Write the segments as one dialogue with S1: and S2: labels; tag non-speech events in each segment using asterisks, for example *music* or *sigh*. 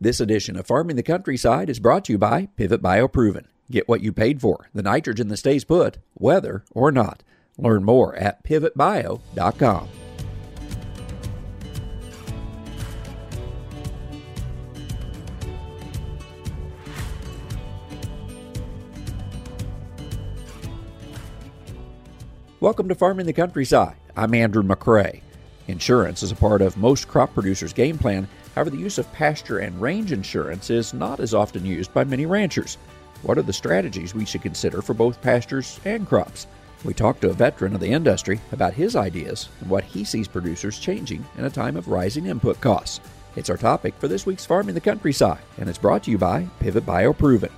S1: This edition of Farming the Countryside is brought to you by Pivot Bioproven. Get what you paid for, the nitrogen that stays put, weather or not. Learn more at pivotbio.com. Welcome to Farming the Countryside. I'm Andrew McCrae. Insurance is a part of most crop producers' game plan. However, the use of pasture and range insurance is not as often used by many ranchers. What are the strategies we should consider for both pastures and crops? We talked to a veteran of the industry about his ideas and what he sees producers changing in a time of rising input costs. It's our topic for this week's Farming the Countryside, and it's brought to you by Pivot Bioproven.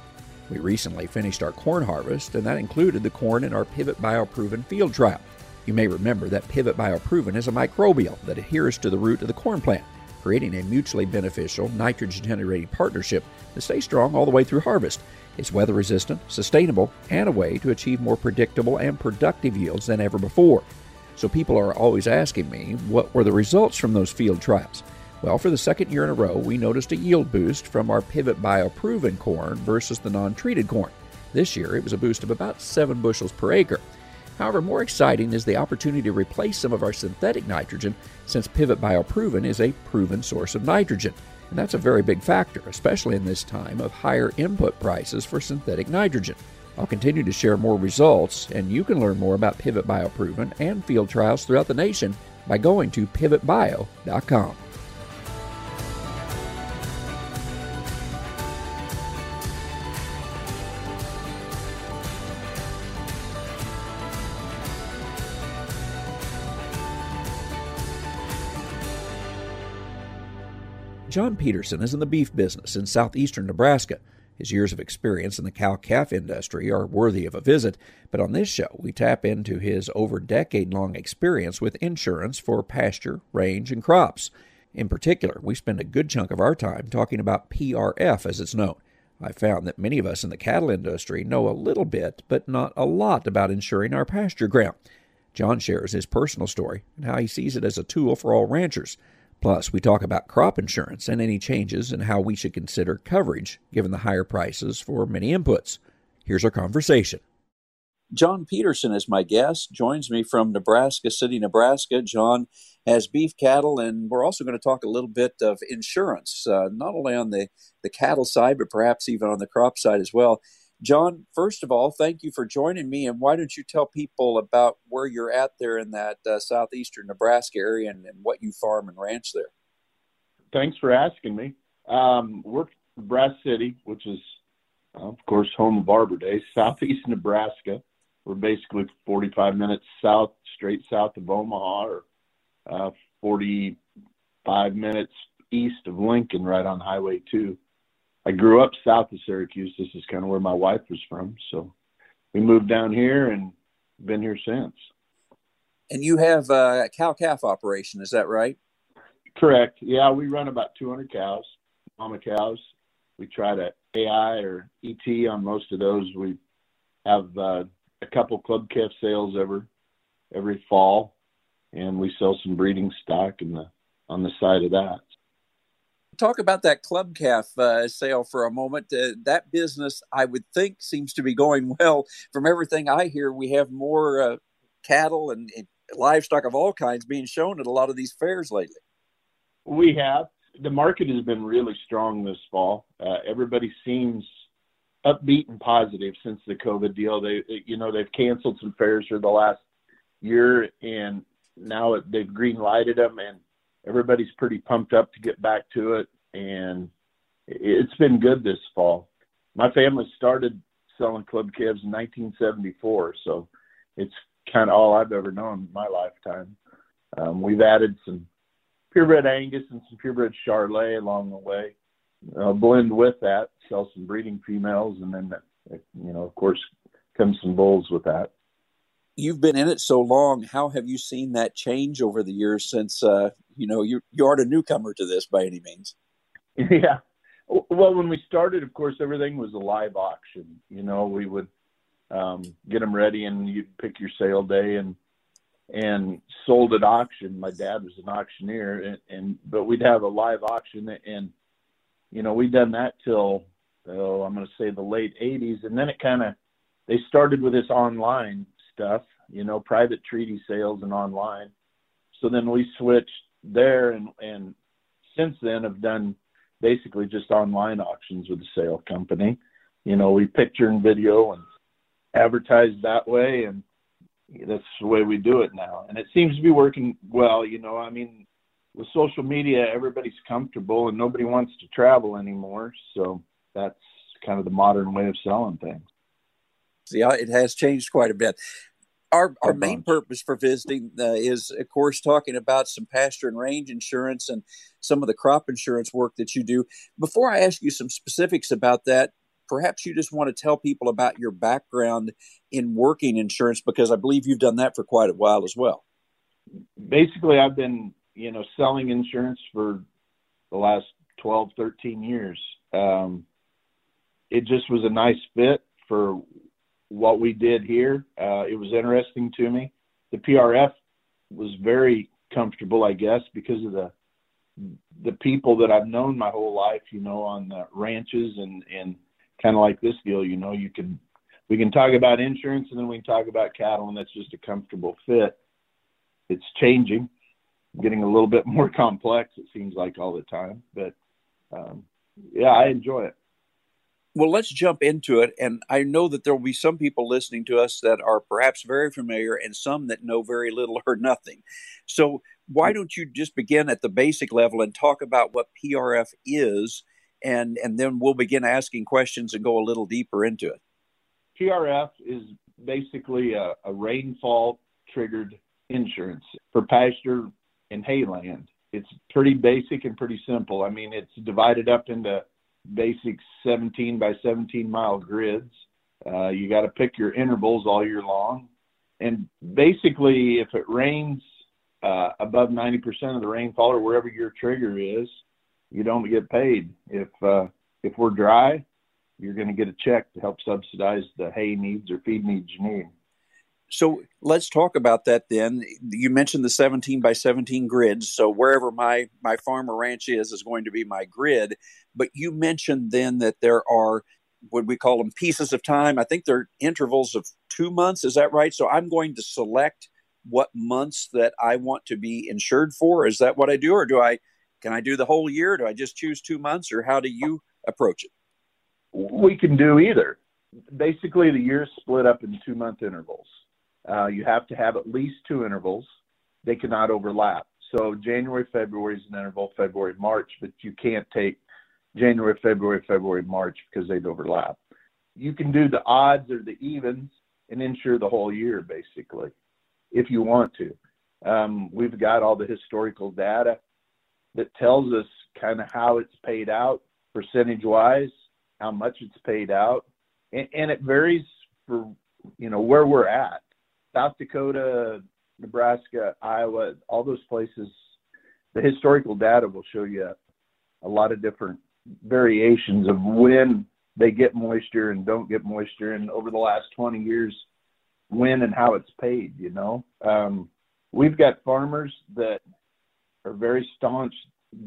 S1: We recently finished our corn harvest, and that included the corn in our Pivot Bioproven field trial. You may remember that Pivot Bioproven is a microbial that adheres to the root of the corn plant, creating a mutually beneficial nitrogen generating partnership that stays strong all the way through harvest. It's weather resistant, sustainable, and a way to achieve more predictable and productive yields than ever before. So people are always asking me, what were the results from those field trials? Well, for the second year in a row, we noticed a yield boost from our Pivot Bio proven corn versus the non treated corn. This year, it was a boost of about 7 bushels per acre. However, more exciting is the opportunity to replace some of our synthetic nitrogen since Pivot Bioproven is a proven source of nitrogen. And that's a very big factor, especially in this time of higher input prices for synthetic nitrogen. I'll continue to share more results, and you can learn more about Pivot Bioproven and field trials throughout the nation by going to pivotbio.com. John Peterson is in the beef business in southeastern Nebraska. His years of experience in the cow calf industry are worthy of a visit, but on this show we tap into his over decade long experience with insurance for pasture, range, and crops. In particular, we spend a good chunk of our time talking about PRF as it's known. I found that many of us in the cattle industry know a little bit, but not a lot about insuring our pasture ground. John shares his personal story and how he sees it as a tool for all ranchers. Plus, we talk about crop insurance and any changes in how we should consider coverage given the higher prices for many inputs. Here's our conversation. John Peterson is my guest, joins me from Nebraska City, Nebraska. John has beef cattle, and we're also going to talk a little bit of insurance, uh, not only on the, the cattle side, but perhaps even on the crop side as well. John, first of all, thank you for joining me. And why don't you tell people about where you're at there in that uh, southeastern Nebraska area and, and, what you farm and ranch there?
S2: Thanks for asking me. Um, we're Brass City, which is, of course, home of Arbor Day, *laughs* southeast Nebraska. We're basically 45 minutes south, straight south of Omaha, or uh, 45 minutes east of Lincoln, right on Highway 2. I grew up south of Syracuse. This is kind of where my wife was from. So we moved down here and been here since.
S1: And you have a cow calf operation, is that right?
S2: Correct. Yeah, we run about 200 cows, mama cows. We try to AI or ET on most of those. We have uh, a couple club calf sales every every fall, and we sell some breeding stock in the on the side of that
S1: talk about that club calf uh, sale for a moment. Uh, that business, I would think, seems to be going *laughs* well. From everything I hear, we have more uh, cattle and, and, livestock of all kinds being shown at a lot of these fairs lately.
S2: We have. The market has been really strong this fall. Uh, everybody seems upbeat and positive since the COVID deal. They, you know, they've canceled some fairs for the last year, and now they've green lighted them and everybody's pretty pumped up to get back to it, and it's been good this fall. My family started selling club calves in 1974, so it's kind of all I've ever known in my lifetime. Um, we've added some purebred Angus and some purebred Charolais along the way. Blend with that, sell some breeding females, and then, you know, of course, comes some bulls with that
S1: you've been in it so long. How have you seen that change over the years since uh, you know you you aren't a newcomer to this by any means? *laughs*
S2: Yeah. Well, when we started, of course, everything was a live auction. You know, we would um, get them ready, and you'd pick your sale day and and sold at auction. My dad was an auctioneer, and, and but we'd have a live auction, and you know, we'd done that till oh, I'm going to say the late '80s, and then it kind of they started with this online stuff, you know, private treaty sales and online. So then we switched there, and and since then have done basically just online auctions with the sale company. You know, we picture and video and advertise that way, and that's the way we do it now. And it seems to be working well. You know, I mean, with social media, everybody's comfortable and nobody wants to travel anymore. So that's kind of the modern way of selling things.
S1: Yeah, it has changed quite a bit. Our, our main purpose for visiting uh, is, of course, talking about some pasture and range insurance and some of the crop insurance work that you do. Before I ask you some specifics about that, perhaps you just want to tell people about your background in working insurance because I believe you've done that for quite a while as well.
S2: Basically, I've been, you know, selling insurance for the last 12, 13 years. Um, it just was a nice fit for what we did here. Uh, it was interesting to me. The PRF was very comfortable, I guess, because of the the people that I've known my whole life. You know, on the ranches and and kind of like this deal. You know, you can we can talk about insurance and then we can talk about cattle, and that's just a comfortable fit. It's changing, getting a little bit *laughs* more complex. It seems like all the time, but um, yeah, I enjoy it
S1: well, let's jump into it. And I know that there will be some people listening to us that are perhaps very familiar and some that know very little or nothing. So, why don't you just begin at the basic level and talk about what PRF is, and, and then we'll begin asking questions and go a little deeper into it.
S2: PRF is basically a, a rainfall triggered insurance for pasture and hayland. It's pretty basic and pretty simple. I mean, it's divided up into basic 17 by 17 mile grids. Uh, you got to pick your intervals all year long. And basically, if it rains uh, above 90% of the rainfall or wherever your trigger is, you don't get paid. If uh, if we're dry, you're going to get a check to help subsidize the hay needs or feed needs you need.
S1: So let's talk about that then. You mentioned the 17 by 17 grids. So wherever my my farm or ranch is is going to be my grid. But you mentioned then that there are what we call them pieces of time. I think they're intervals of two months. Is that right? So I'm going to select what months that I want to be insured for. Is that what I do, or do I can I do the whole year? Do I just choose two months, or how do you approach it?
S2: We can do either. Basically, the year is split up in two month intervals. Uh, you have to have at least two intervals. They cannot overlap. So January, February is an interval, February, March, but you can't take January, February, February, March because they'd overlap. You can do the odds or the evens and insure the whole year basically if you want to. Um, we've got all the historical data that tells us kind of how it's paid out percentage wise, how much it's paid out, and, and it varies for you know where we're at. South Dakota, Nebraska, Iowa, all those places, the historical data will show you a lot of different variations of when they get moisture and don't get moisture, and over the last 20 years, when and how it's paid. You know, um, we've got farmers that are very staunch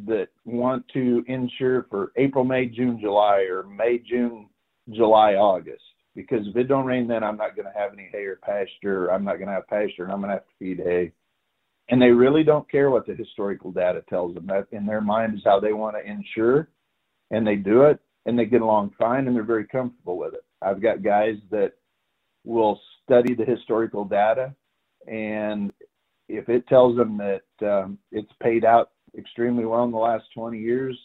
S2: that want to insure for April, May, June, July, or May, June, July, August because if it don't rain then I'm not going to have any hay or pasture. I'm not going to have pasture and I'm going to have to feed hay. And they really don't care what the historical data tells them. That in their mind is how they want to insure, and they do it, and they get along fine, and they're very comfortable with it. I've got guys that will study the historical data, and if it tells them that um, it's paid out extremely well in the last 20 years,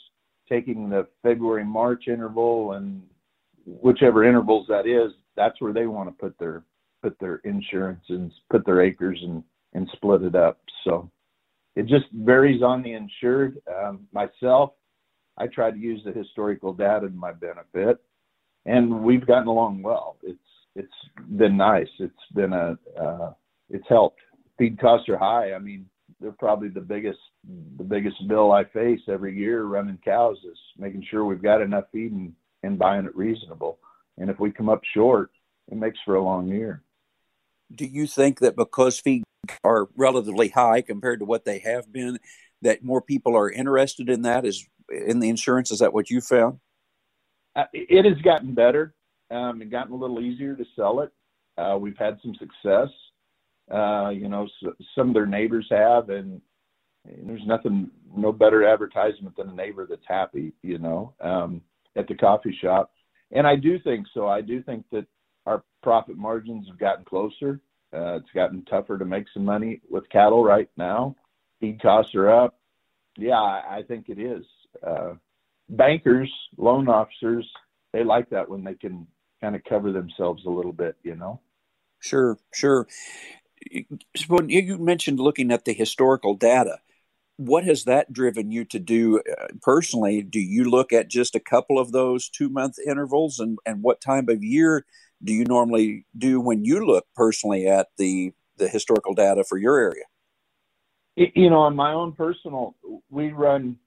S2: taking the February March interval and whichever intervals that is, that's where they want to put their put their insurance and put their acres and and split it up. So it just varies on the insured. Um, myself, I try to use the historical data to my benefit, and we've gotten along well. It's it's been nice. It's been a uh, it's helped. Feed costs are high. I mean, they're probably the biggest the biggest bill I face every year running cows is making sure we've got enough feed and and buying it reasonable. And if we come up short, it makes for a long year.
S1: Do you think that because fees are relatively high compared to what they have been, that more people are interested in that is in the insurance? Is that what you found?
S2: Uh, it has gotten better um, and gotten a little easier to sell it. Uh, we've had some success. Uh, you know, so, some of their neighbors have, and, and, there's nothing, no better advertisement than a neighbor that's happy. You know, um, at the coffee shop, and I do think so. I do think that our profit margins have gotten closer. Uh, it's gotten tougher to make some money with cattle right now. Feed costs are up. Yeah, I, I think it is. Uh, bankers, loan officers, they like that when they can kind of cover themselves a little bit, you know.
S1: Sure, sure. When you mentioned looking at the historical data, what has that driven you to do uh, personally? Do you look at just a couple of those two month intervals, and and what time of year do you normally do when you look personally at the the historical data for your area?
S2: You know, on my own personal, we run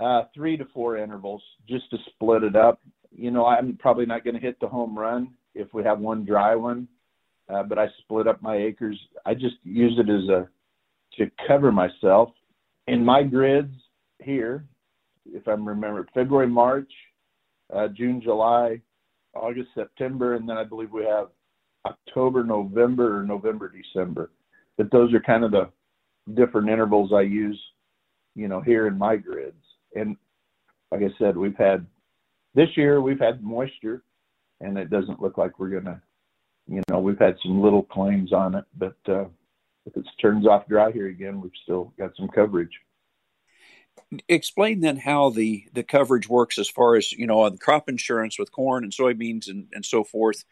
S2: uh, three to four intervals just to split it up. You know, I'm probably not going to hit the home run if we have one dry one, uh, but I split up my acres. I just use it as a to cover myself. In my grids here, if I'm remember, February, March, uh, June, July, August, September, and then I believe we have October, November, or November, December. But those are kind of the different intervals I use, you know, here in my grids. And like I said, we've had this year we've had moisture, and it doesn't look like we're gonna, you know, we've had some little claims on it, but uh, if it turns off dry here again, we've still got some coverage
S1: explain then how the the coverage works as far as you know on crop insurance with corn and soybeans and, and so forth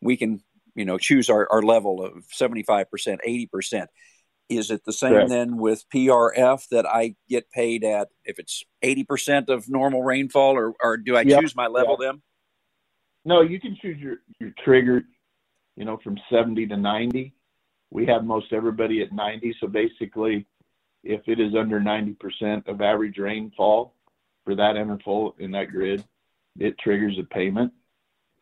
S1: we can you know choose our, our level of 75% 80% is it the same Correct. then with prf that i get paid at if it's 80% of normal rainfall or, or do i yep. choose my level yep. then
S2: no you can choose your your trigger you know from 70 to 90 we have most everybody at 90 so basically if it is under 90% of average rainfall for that interval in that grid, it triggers a payment.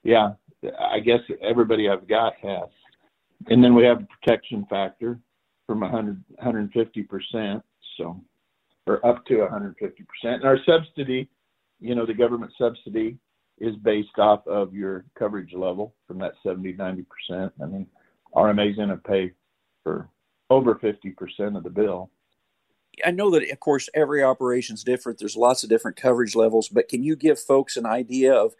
S2: Yeah, I guess everybody I've got has. And then we have a protection factor from 100, 150%, so, or up to 150%. And our subsidy, you know, the government subsidy is based off of your coverage level from that 70, 90%. I mean, RMA's going to pay for over 50% of the bill.
S1: I know that, of course, every operation is different. There's lots of different coverage levels, but can you give folks an idea of,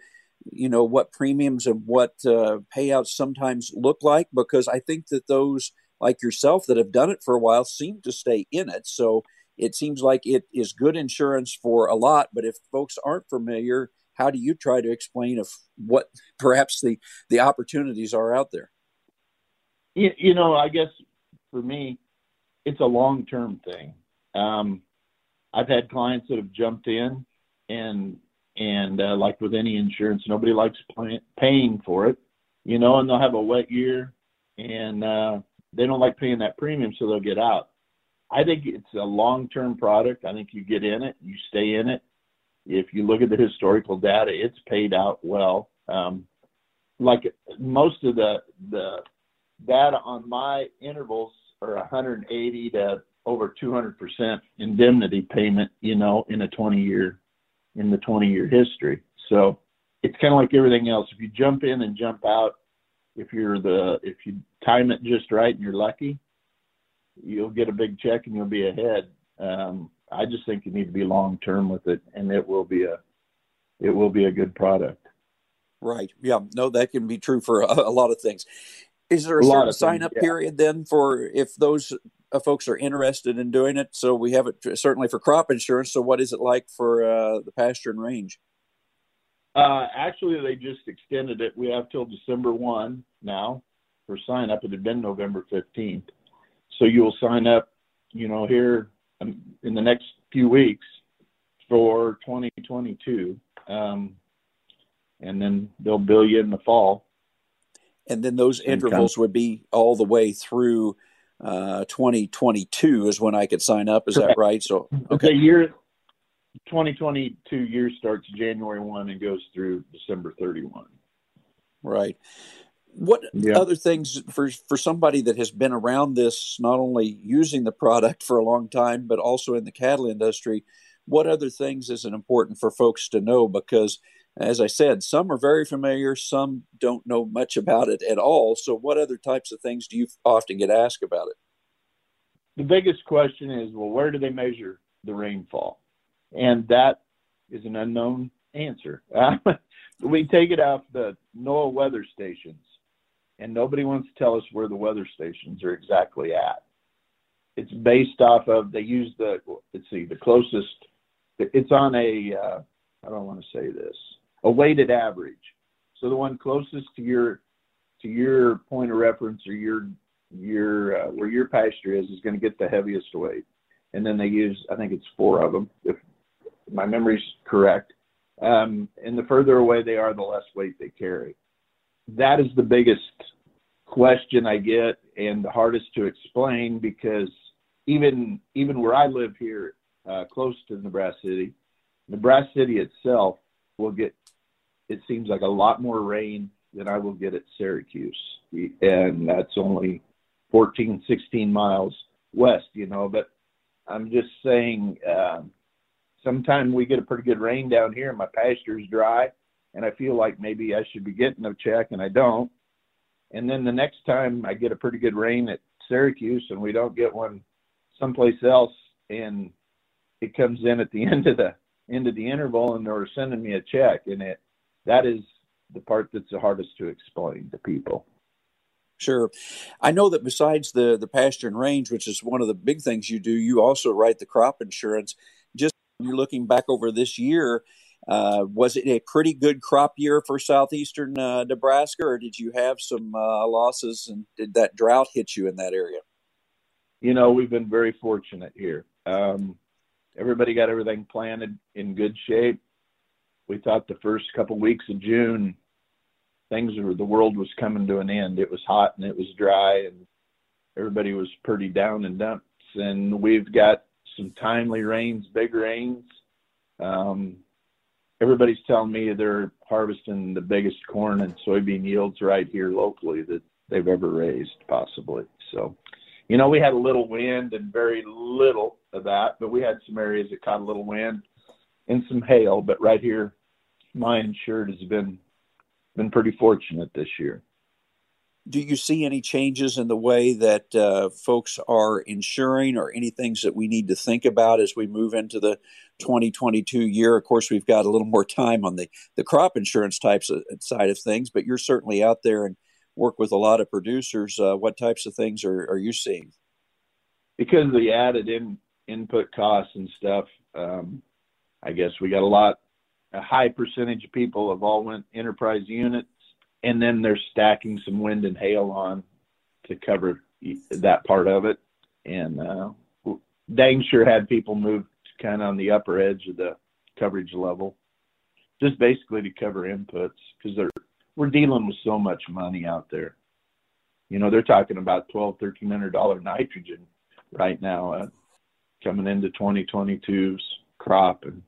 S1: you know, what premiums and what uh, payouts sometimes look like? Because I think that those like yourself that have done it for a while seem to stay in it. So it seems like it is good insurance for a lot. But if folks aren't familiar, how do you try to explain of what *laughs* perhaps the the opportunities are out there?
S2: You, you know, I guess for me, it's a long term thing. Um, I've had clients that have jumped in and and uh, like with any insurance, nobody likes pay, paying for it, you know, and they'll have a wet year and uh, they don't like paying that premium, so they'll get out. I think it's a long-term product. I think you get in it, you stay in it. If you look at the historical data, it's paid out well. Um, like most of the the data on my intervals are 180 to over 200% indemnity payment, you know, in a 20 year, in the 20 year history. So it's kind of like everything else. If you jump in and jump out, if you're the, if you time it just right and you're lucky, you'll get a big check and you'll be ahead. Um, I just think you need to be long term with it, and it will be a, it will be a good product.
S1: Right. Yeah. No, that can be true for a, *laughs* a lot of things. Is there a, a certain sign up yeah. period then for if those uh, folks are interested in doing it. So we have it certainly for crop insurance. So what is it like for uh, the pasture and range?
S2: Uh, actually, they just extended it. We have till December one now for sign up. It had been November fifteenth, so you will sign up. You know, here um, in the next few weeks for 2022, um, and then they'll bill you in the fall.
S1: And then those intervals would be all the way through uh, 2022 is when I could sign up. Is Correct. that right? So
S2: okay, the year 2022 year starts January 1 and goes through December 31.
S1: Right. What yeah. other things for for somebody that has been around this, not only using the product for a long time, but also in the cattle industry? what other things is it important for folks to know? Because, as I said, some are very familiar, some don't know much about it at all. So, what other types of things do you often get asked about it?
S2: The biggest question is well, where do they measure the rainfall? And that is an unknown answer. *laughs* we take it off the NOAA weather stations, and nobody wants to tell us where the weather stations are exactly at. It's based off of they use the let's see the closest. It's on a uh, I don't want to say this a weighted average. So the one closest to your to your point of reference or your your uh, where your pasture is is going to get the heaviest weight, and then they use I think it's four of them if my memory's correct. Um, and the further away they are, the less weight they carry. That is the biggest question I get and the hardest to explain because even even where I live here, uh, close to Nebraska City, Nebraska City itself will get it seems like a lot more rain than I will get at Syracuse, and that's only 14, 16 miles west, you know. But I'm just saying, um, sometimes we get a pretty good rain down here, and my pasture's dry, and I feel like maybe I should be getting a check, and I don't. And then the next time I get a pretty good rain at Syracuse, and we don't get one someplace else, and it comes in at the *laughs* end of the end of the interval, and they're sending me a check, and it that is the part that's the hardest to explain to people.
S1: Sure. I know that besides the the pasture and range, which is one of the big things you do, you also write the crop insurance. Just you're looking back over this year, uh, was it a pretty good crop year for southeastern uh, Nebraska, or did you have some uh, losses and did that drought hit you in that area?
S2: You know, we've been very fortunate here. Um, everybody got everything planted in good shape. We thought the first couple weeks of June things were the world was coming to an end. It was hot and it was dry, and everybody was pretty down and dumps. And we've got some timely rains, big rains. Um, everybody's telling me they're harvesting the biggest corn and soybean yields right here locally that they've ever raised, possibly. So, you know, we had a little wind and very little of that, but we had some areas that caught a little wind and some hail. But right here, my insured has been been pretty fortunate this year.
S1: Do you see any changes in the way that uh, folks are insuring or any things that we need to think about as we move into the 2022 year? Of course, we've got a little more time on the, the crop insurance types of, side of things, but you're certainly out there and work with a lot of producers. Uh, what types of things are, are you seeing?
S2: Because of the added in, input costs and stuff, um, I guess we got a lot a high percentage of people have all went enterprise units, and then they're stacking some wind and hail on to cover that part of it. And uh, dang sure had people move kind of on the upper edge of the coverage level, just basically to cover inputs because they're we're dealing with so much money out there. You know, they're talking about twelve, thirteen hundred dollar nitrogen right now uh, coming into 2022's crop, and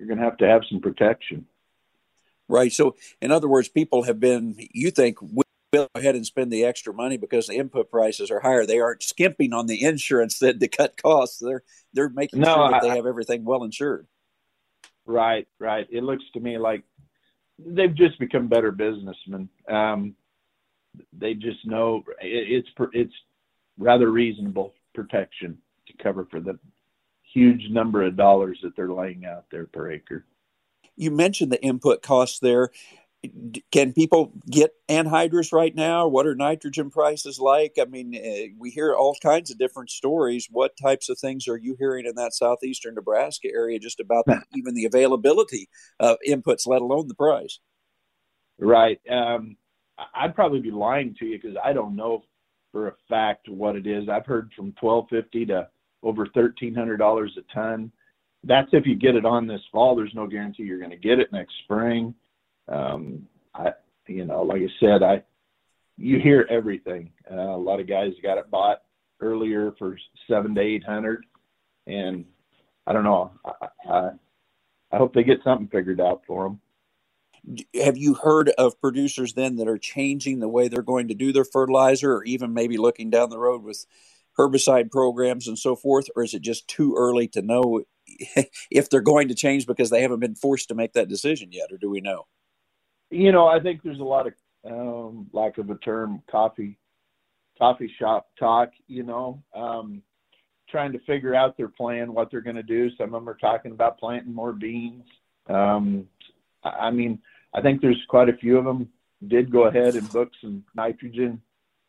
S2: you're going to have to have some protection.
S1: Right. So, in other words, people have been, you think, we'll go ahead and spend the extra money because the input prices are higher. They aren't skimping on the insurance that to cut costs. They're they're making no, sure that I, they have everything well insured.
S2: Right, right. It looks to me like they've just become better businessmen. Um, they just know it, it's it's rather reasonable protection to cover for the huge number of dollars that they're laying out there per acre.
S1: You mentioned the input costs there. Can people get anhydrous right now? What are nitrogen prices like? I mean, uh, we hear all kinds of different stories. What types of things are you hearing in that southeastern Nebraska area just about the, even the availability of inputs, let alone the price?
S2: Right. Um, I'd probably be lying to you because I don't know for a fact what it is. I've heard from twelve fifty to over thirteen hundred dollars a ton. That's if you get it on this fall. There's no guarantee you're going to get it next spring. Um, I, you know, like I said, I you hear everything. Uh, a lot of guys got it bought earlier for seven to eight hundred, and I don't know. I, I, I hope they get something figured out for them.
S1: Have you heard of producers then that are changing the way they're going to do their fertilizer, or even maybe looking down the road with herbicide programs and so forth, or is it just too early to know *laughs* if they're going to change because they haven't been forced to make that decision yet, or do we know?
S2: You know, I think there's a lot of um, lack of a term, coffee, coffee shop talk. You know, um, trying to figure out their plan, what they're going to do. Some of them are talking about planting more beans. Um, I mean, I think there's quite a few of them did go ahead and book some nitrogen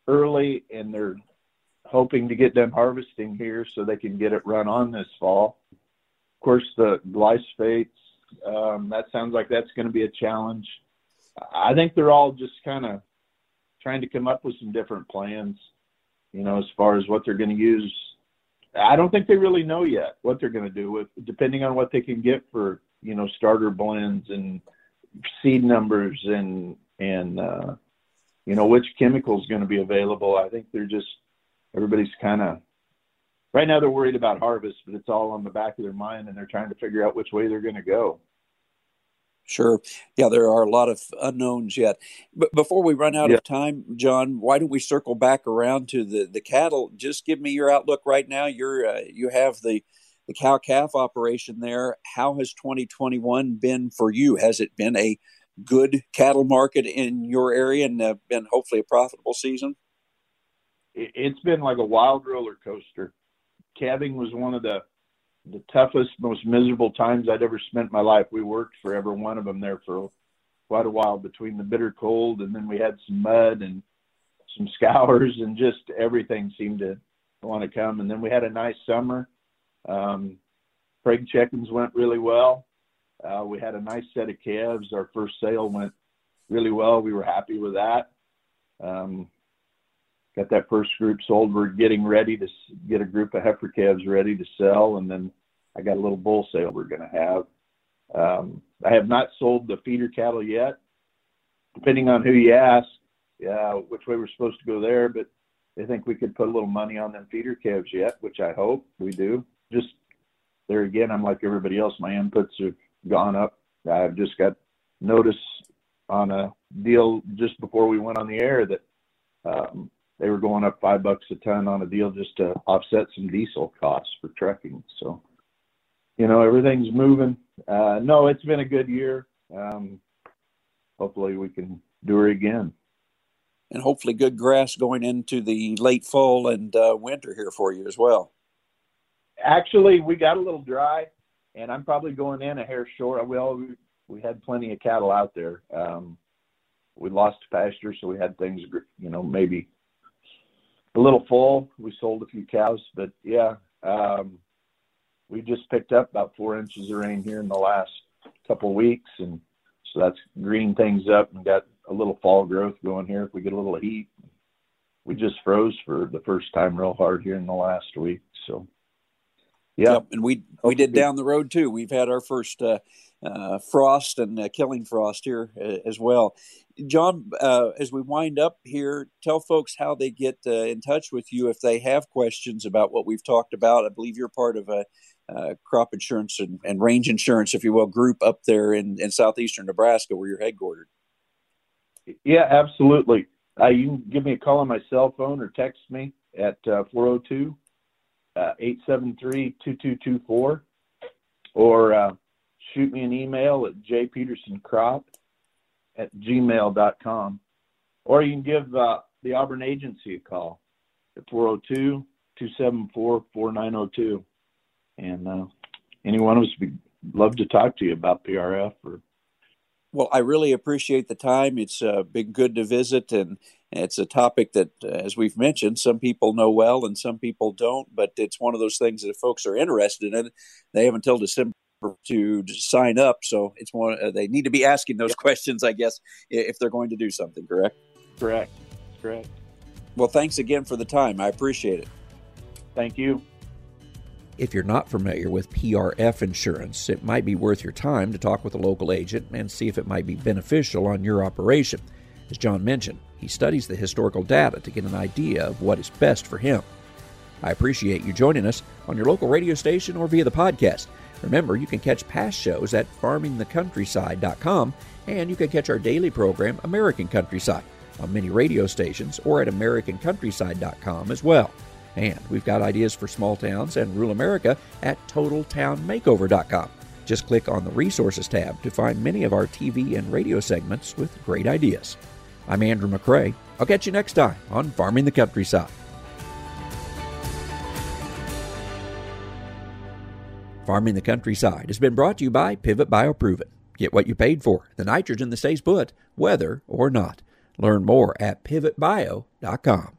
S2: early, and they're hoping to get done harvesting here so they can get it run on this fall. Of course, the glyphosates, um, that sounds like that's going to be a challenge. I think they're all just kind of trying to come up with some different plans, you know, as far as what they're going to use. I don't think they really know yet what they're going to do with, depending on what they can get for, you know, starter blends and seed numbers and and uh, you know which chemical is going to be available. I think they're just everybody's kind of right now they're worried about harvest, but it's all on the back of their mind, and they're trying to figure out which way they're going to go.
S1: Sure. Yeah, there are a lot of unknowns yet. But before we run out yeah. of time, John, why don't we circle back around to the, the cattle? Just give me your outlook right now. You're uh, you have the the cow calf operation there. How has 2021 been for you? Has it been a good cattle market in your area and uh, been hopefully a profitable season?
S2: It's been like a wild roller coaster. Calving was one of the the toughest, most miserable times I'd ever spent in my life. We worked for every one of them there for quite a while between the bitter cold and then we had some mud and some *laughs* scours and just everything seemed to want to come. And then we had a nice summer. Um, preg check-ins went really well. Uh, we had a nice set of calves. Our first sale went really well. We were happy with that. Um, got that first group sold. We're getting ready to get a group of heifer calves ready to sell, and then I got a little bull sale we're going to have. Um, I have not sold the feeder cattle yet. Depending on who you ask, uh, which way we're supposed to go there, but they think we could put a little money on them feeder calves yet, which I hope we do. Just there again, I'm like everybody else. My inputs have gone up. I've just got notice on a deal just before we went on the air that um, they were going up five bucks a ton on a deal just to offset some diesel costs for trucking. So, you know, everything's moving. Uh, no, it's been a good year. Um, hopefully, we can do it again.
S1: And hopefully, good grass going into the late fall and uh, winter here for you as well.
S2: Actually, we got a little dry and I'm probably going in a hair short. Well, we, we had plenty of cattle out there. Um, we lost pasture, so we had things, you know, maybe a little full. We sold a few cows, but yeah, um, we just picked up about four inches of rain here in the last couple of weeks, and so that's greening things up and got a little fall growth going here. If we get a little heat, we just froze for the first time real hard here in the last week, so
S1: yeah, yep. and we we did down the road too. We've had our first uh, uh, frost and uh, killing frost here uh, as well. John, uh, as we wind up here, tell folks how they get uh, in touch with you if they have questions about what we've talked about. I believe you're part of a crop insurance and, and, range insurance, if you will, group up there in, in southeastern Nebraska where you're headquartered.
S2: Yeah, absolutely. you can give me a call on my cell phone or text me at 402 uh, 873-2224 or uh, shoot me an email at jpetersoncrop at gmail.com. Or you can give uh, the Auburn Agency a call at 402-274-4902. And uh, any one of us would love to talk to you about PRF or
S1: well, I really appreciate the time. It's uh, been good to visit, and it's a topic that, uh, as we've mentioned, some people know well and some people don't. But it's one of those things that if folks are interested in, they have until December to sign up. So it's one uh, they need to be asking those questions, I guess, if they're going to do something. Correct.
S2: Correct. Correct.
S1: Well, thanks again for the time. I appreciate it.
S2: Thank you.
S1: If you're not familiar with PRF insurance, it might be worth your time to talk with a local agent and see if it might be beneficial on your operation. As John mentioned, he studies the historical data to get an idea of what is best for him. I appreciate you joining us on your local radio station or via the podcast. Remember, you can catch past shows at farmingthecountryside.com and you can catch our daily program, American Countryside, on many radio stations or at AmericanCountryside.com as well. And we've got ideas for small towns and rural America at TotalTownMakeover.com. Just click on the Resources tab to find many of our TV and radio segments with great ideas. I'm Andrew McCrae. I'll catch you next time on Farming the Countryside. Farming the Countryside has been brought to you by Pivot BioProven. Get what you paid for, the nitrogen that stays put, weather or not. Learn more at pivotbio.com.